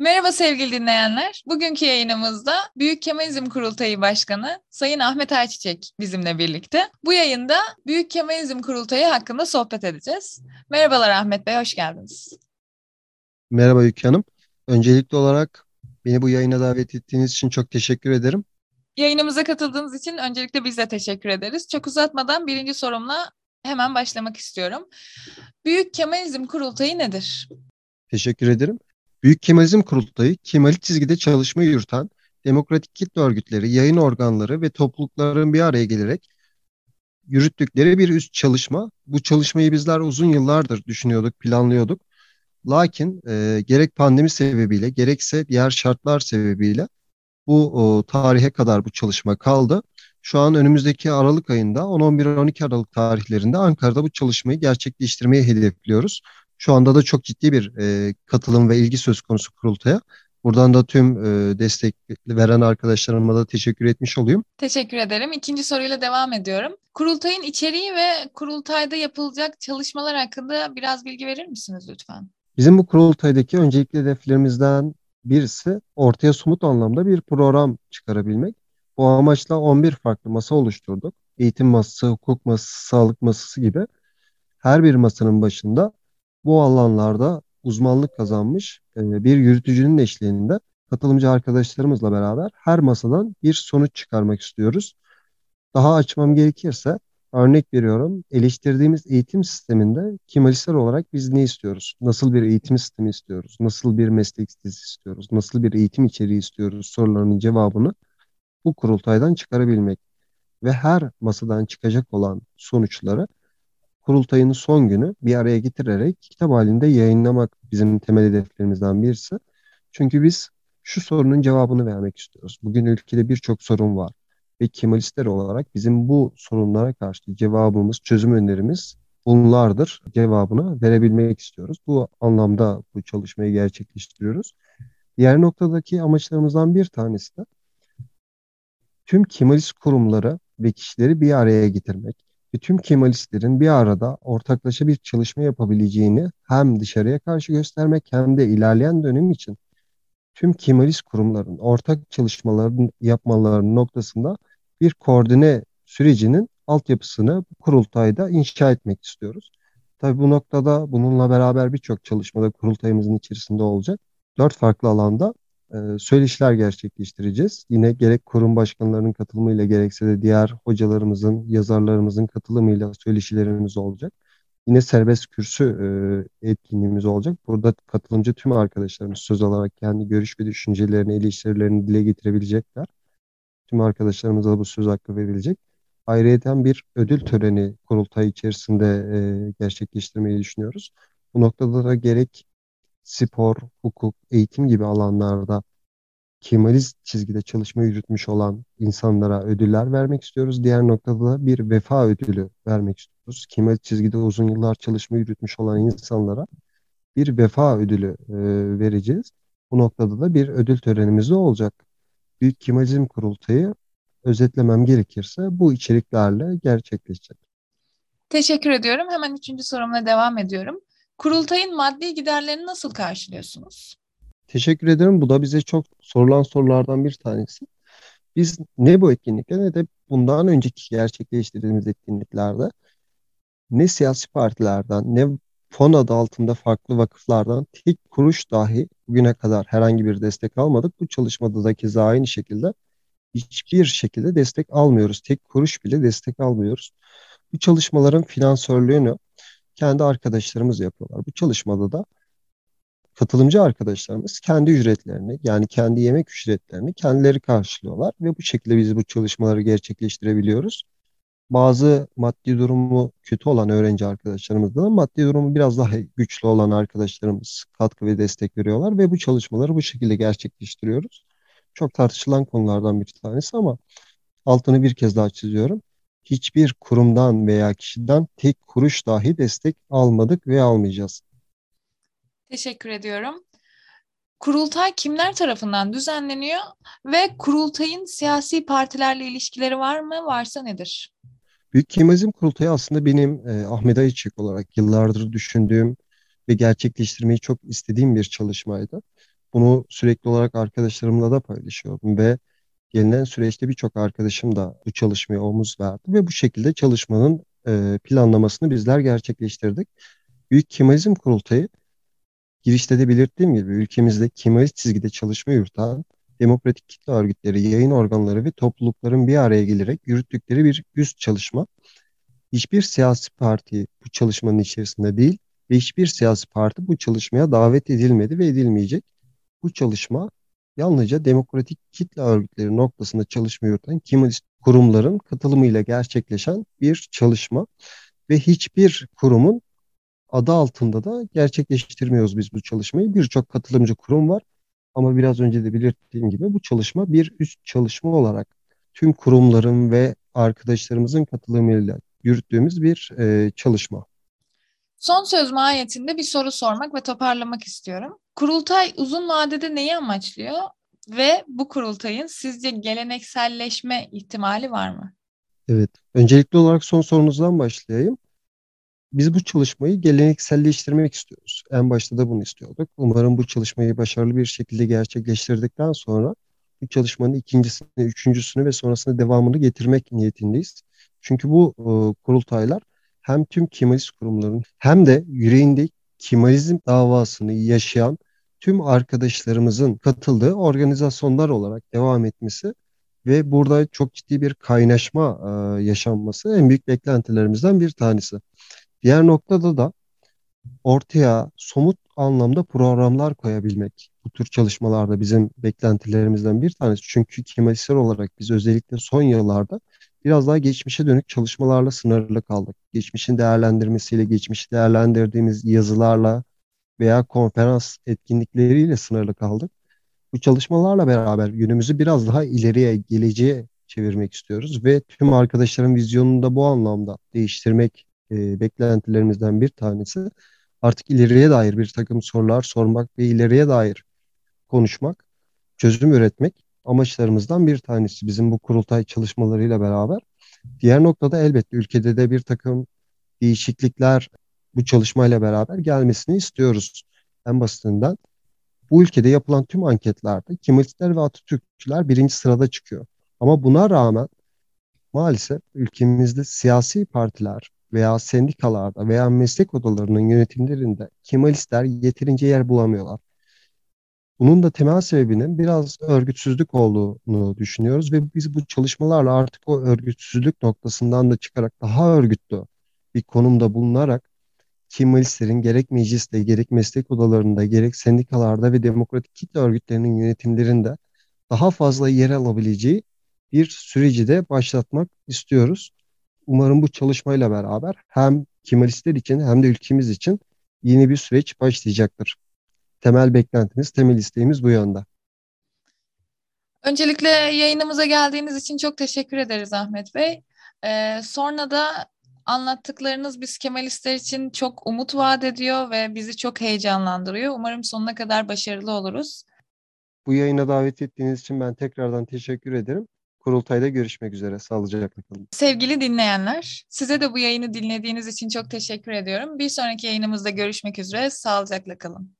Merhaba sevgili dinleyenler. Bugünkü yayınımızda Büyük Kemalizm Kurultayı Başkanı Sayın Ahmet Ayçiçek bizimle birlikte. Bu yayında Büyük Kemalizm Kurultayı hakkında sohbet edeceğiz. Merhabalar Ahmet Bey, hoş geldiniz. Merhaba Yüke Hanım. Öncelikli olarak beni bu yayına davet ettiğiniz için çok teşekkür ederim. Yayınımıza katıldığınız için öncelikle biz de teşekkür ederiz. Çok uzatmadan birinci sorumla hemen başlamak istiyorum. Büyük Kemalizm Kurultayı nedir? Teşekkür ederim. Büyük Kemalizm Kurultayı, Kemali çizgide çalışma yürüten demokratik kitle örgütleri, yayın organları ve toplulukların bir araya gelerek yürüttükleri bir üst çalışma. Bu çalışmayı bizler uzun yıllardır düşünüyorduk, planlıyorduk. Lakin e, gerek pandemi sebebiyle gerekse diğer şartlar sebebiyle bu o, tarihe kadar bu çalışma kaldı. Şu an önümüzdeki Aralık ayında 10-11-12 Aralık tarihlerinde Ankara'da bu çalışmayı gerçekleştirmeyi hedefliyoruz. Şu anda da çok ciddi bir e, katılım ve ilgi söz konusu kurultaya. Buradan da tüm e, destek veren arkadaşlarıma da teşekkür etmiş olayım. Teşekkür ederim. İkinci soruyla devam ediyorum. Kurultayın içeriği ve kurultayda yapılacak çalışmalar hakkında biraz bilgi verir misiniz lütfen? Bizim bu kurultaydaki öncelikli hedeflerimizden birisi ortaya somut anlamda bir program çıkarabilmek. Bu amaçla 11 farklı masa oluşturduk. Eğitim masası, hukuk masası, sağlık masası gibi. Her bir masanın başında bu alanlarda uzmanlık kazanmış e, bir yürütücünün eşliğinde katılımcı arkadaşlarımızla beraber her masadan bir sonuç çıkarmak istiyoruz. Daha açmam gerekirse örnek veriyorum eleştirdiğimiz eğitim sisteminde Kemalistler olarak biz ne istiyoruz? Nasıl bir eğitim sistemi istiyoruz? Nasıl bir meslek sitesi istiyoruz? Nasıl bir eğitim içeriği istiyoruz? Sorularının cevabını bu kurultaydan çıkarabilmek ve her masadan çıkacak olan sonuçları kurultayın son günü bir araya getirerek kitap halinde yayınlamak bizim temel hedeflerimizden birisi. Çünkü biz şu sorunun cevabını vermek istiyoruz. Bugün ülkede birçok sorun var ve Kemalistler olarak bizim bu sorunlara karşı cevabımız, çözüm önerimiz bunlardır. Cevabını verebilmek istiyoruz. Bu anlamda bu çalışmayı gerçekleştiriyoruz. Diğer noktadaki amaçlarımızdan bir tanesi de tüm Kemalist kurumları ve kişileri bir araya getirmek ve tüm Kemalistlerin bir arada ortaklaşa bir çalışma yapabileceğini hem dışarıya karşı göstermek hem de ilerleyen dönem için tüm Kemalist kurumların ortak çalışmaların yapmalarının noktasında bir koordine sürecinin altyapısını kurultayda inşa etmek istiyoruz. Tabii bu noktada bununla beraber birçok çalışmada kurultayımızın içerisinde olacak. Dört farklı alanda e, söyleşiler gerçekleştireceğiz. Yine gerek kurum başkanlarının katılımıyla gerekse de diğer hocalarımızın, yazarlarımızın katılımıyla söyleşilerimiz olacak. Yine serbest kürsü e, etkinliğimiz olacak. Burada katılımcı tüm arkadaşlarımız söz alarak kendi görüş ve düşüncelerini, eleştirilerini dile getirebilecekler. Tüm arkadaşlarımıza da bu söz hakkı verilecek. Ayrıca bir ödül töreni kurultay içerisinde e, gerçekleştirmeyi düşünüyoruz. Bu noktada da gerek spor, hukuk, eğitim gibi alanlarda Kemalist çizgide çalışma yürütmüş olan insanlara ödüller vermek istiyoruz. Diğer noktada da bir vefa ödülü vermek istiyoruz. Kemalist çizgide uzun yıllar çalışma yürütmüş olan insanlara bir vefa ödülü e, vereceğiz. Bu noktada da bir ödül törenimiz de olacak. Büyük Kemalizm Kurultayı özetlemem gerekirse bu içeriklerle gerçekleşecek. Teşekkür ediyorum. Hemen üçüncü sorumla devam ediyorum. Kurultayın maddi giderlerini nasıl karşılıyorsunuz? Teşekkür ederim. Bu da bize çok sorulan sorulardan bir tanesi. Biz ne bu etkinlikte ne de bundan önceki gerçekleştirdiğimiz etkinliklerde ne siyasi partilerden ne fon adı altında farklı vakıflardan tek kuruş dahi bugüne kadar herhangi bir destek almadık. Bu çalışmada da keza aynı şekilde hiçbir şekilde destek almıyoruz. Tek kuruş bile destek almıyoruz. Bu çalışmaların finansörlüğünü kendi arkadaşlarımız yapıyorlar. Bu çalışmada da katılımcı arkadaşlarımız kendi ücretlerini yani kendi yemek ücretlerini kendileri karşılıyorlar ve bu şekilde biz bu çalışmaları gerçekleştirebiliyoruz. Bazı maddi durumu kötü olan öğrenci arkadaşlarımızda da maddi durumu biraz daha güçlü olan arkadaşlarımız katkı ve destek veriyorlar ve bu çalışmaları bu şekilde gerçekleştiriyoruz. Çok tartışılan konulardan bir tanesi ama altını bir kez daha çiziyorum hiçbir kurumdan veya kişiden tek kuruş dahi destek almadık ve almayacağız. Teşekkür ediyorum. Kurultay kimler tarafından düzenleniyor ve kurultayın siyasi partilerle ilişkileri var mı? Varsa nedir? Büyük Kemalizm Kurultayı aslında benim e, Ahmet Ayçiçek olarak yıllardır düşündüğüm ve gerçekleştirmeyi çok istediğim bir çalışmaydı. Bunu sürekli olarak arkadaşlarımla da paylaşıyorum ve gelinen süreçte birçok arkadaşım da bu çalışmaya omuz verdi ve bu şekilde çalışmanın e, planlamasını bizler gerçekleştirdik. Büyük Kemalizm Kurultayı girişte de belirttiğim gibi ülkemizde kemalist çizgide çalışma yürüten demokratik kitle örgütleri, yayın organları ve toplulukların bir araya gelerek yürüttükleri bir üst çalışma. Hiçbir siyasi parti bu çalışmanın içerisinde değil ve hiçbir siyasi parti bu çalışmaya davet edilmedi ve edilmeyecek. Bu çalışma yalnızca demokratik kitle örgütleri noktasında çalışma yürüten Kemalist kurumların katılımıyla gerçekleşen bir çalışma ve hiçbir kurumun adı altında da gerçekleştirmiyoruz biz bu çalışmayı. Birçok katılımcı kurum var ama biraz önce de belirttiğim gibi bu çalışma bir üst çalışma olarak tüm kurumların ve arkadaşlarımızın katılımıyla yürüttüğümüz bir e, çalışma. Son söz mahiyetinde bir soru sormak ve toparlamak istiyorum. Kurultay uzun vadede neyi amaçlıyor ve bu kurultayın sizce gelenekselleşme ihtimali var mı? Evet, öncelikli olarak son sorunuzdan başlayayım. Biz bu çalışmayı gelenekselleştirmek istiyoruz. En başta da bunu istiyorduk. Umarım bu çalışmayı başarılı bir şekilde gerçekleştirdikten sonra bu çalışmanın ikincisini, üçüncüsünü ve sonrasında devamını getirmek niyetindeyiz. Çünkü bu e, kurultaylar hem tüm Kemalist kurumların hem de yüreğinde Kemalizm davasını yaşayan tüm arkadaşlarımızın katıldığı organizasyonlar olarak devam etmesi ve burada çok ciddi bir kaynaşma e, yaşanması en büyük beklentilerimizden bir tanesi. Diğer noktada da ortaya somut anlamda programlar koyabilmek. Bu tür çalışmalarda bizim beklentilerimizden bir tanesi. Çünkü Kemalistler olarak biz özellikle son yıllarda biraz daha geçmişe dönük çalışmalarla sınırlı kaldık. Geçmişin değerlendirmesiyle, geçmişi değerlendirdiğimiz yazılarla veya konferans etkinlikleriyle sınırlı kaldık. Bu çalışmalarla beraber günümüzü biraz daha ileriye, geleceğe çevirmek istiyoruz ve tüm arkadaşların vizyonunu da bu anlamda değiştirmek e, beklentilerimizden bir tanesi. Artık ileriye dair bir takım sorular sormak ve ileriye dair konuşmak, çözüm üretmek amaçlarımızdan bir tanesi bizim bu kurultay çalışmalarıyla beraber. Diğer noktada elbette ülkede de bir takım değişiklikler bu çalışmayla beraber gelmesini istiyoruz. En basitinden bu ülkede yapılan tüm anketlerde Kemalistler ve Atatürkçüler birinci sırada çıkıyor. Ama buna rağmen maalesef ülkemizde siyasi partiler veya sendikalarda veya meslek odalarının yönetimlerinde Kemalistler yeterince yer bulamıyorlar. Bunun da temel sebebinin biraz örgütsüzlük olduğunu düşünüyoruz ve biz bu çalışmalarla artık o örgütsüzlük noktasından da çıkarak daha örgütlü bir konumda bulunarak Kemalistlerin gerek mecliste, gerek meslek odalarında, gerek sendikalarda ve demokratik kitle örgütlerinin yönetimlerinde daha fazla yer alabileceği bir süreci de başlatmak istiyoruz. Umarım bu çalışmayla beraber hem Kemalistler için hem de ülkemiz için yeni bir süreç başlayacaktır. Temel beklentimiz, temel isteğimiz bu yönde. Öncelikle yayınımıza geldiğiniz için çok teşekkür ederiz Ahmet Bey. Ee, sonra da anlattıklarınız biz Kemalistler için çok umut vaat ediyor ve bizi çok heyecanlandırıyor. Umarım sonuna kadar başarılı oluruz. Bu yayına davet ettiğiniz için ben tekrardan teşekkür ederim. Kurultayda görüşmek üzere. Sağlıcakla kalın. Sevgili dinleyenler, size de bu yayını dinlediğiniz için çok teşekkür ediyorum. Bir sonraki yayınımızda görüşmek üzere. Sağlıcakla kalın.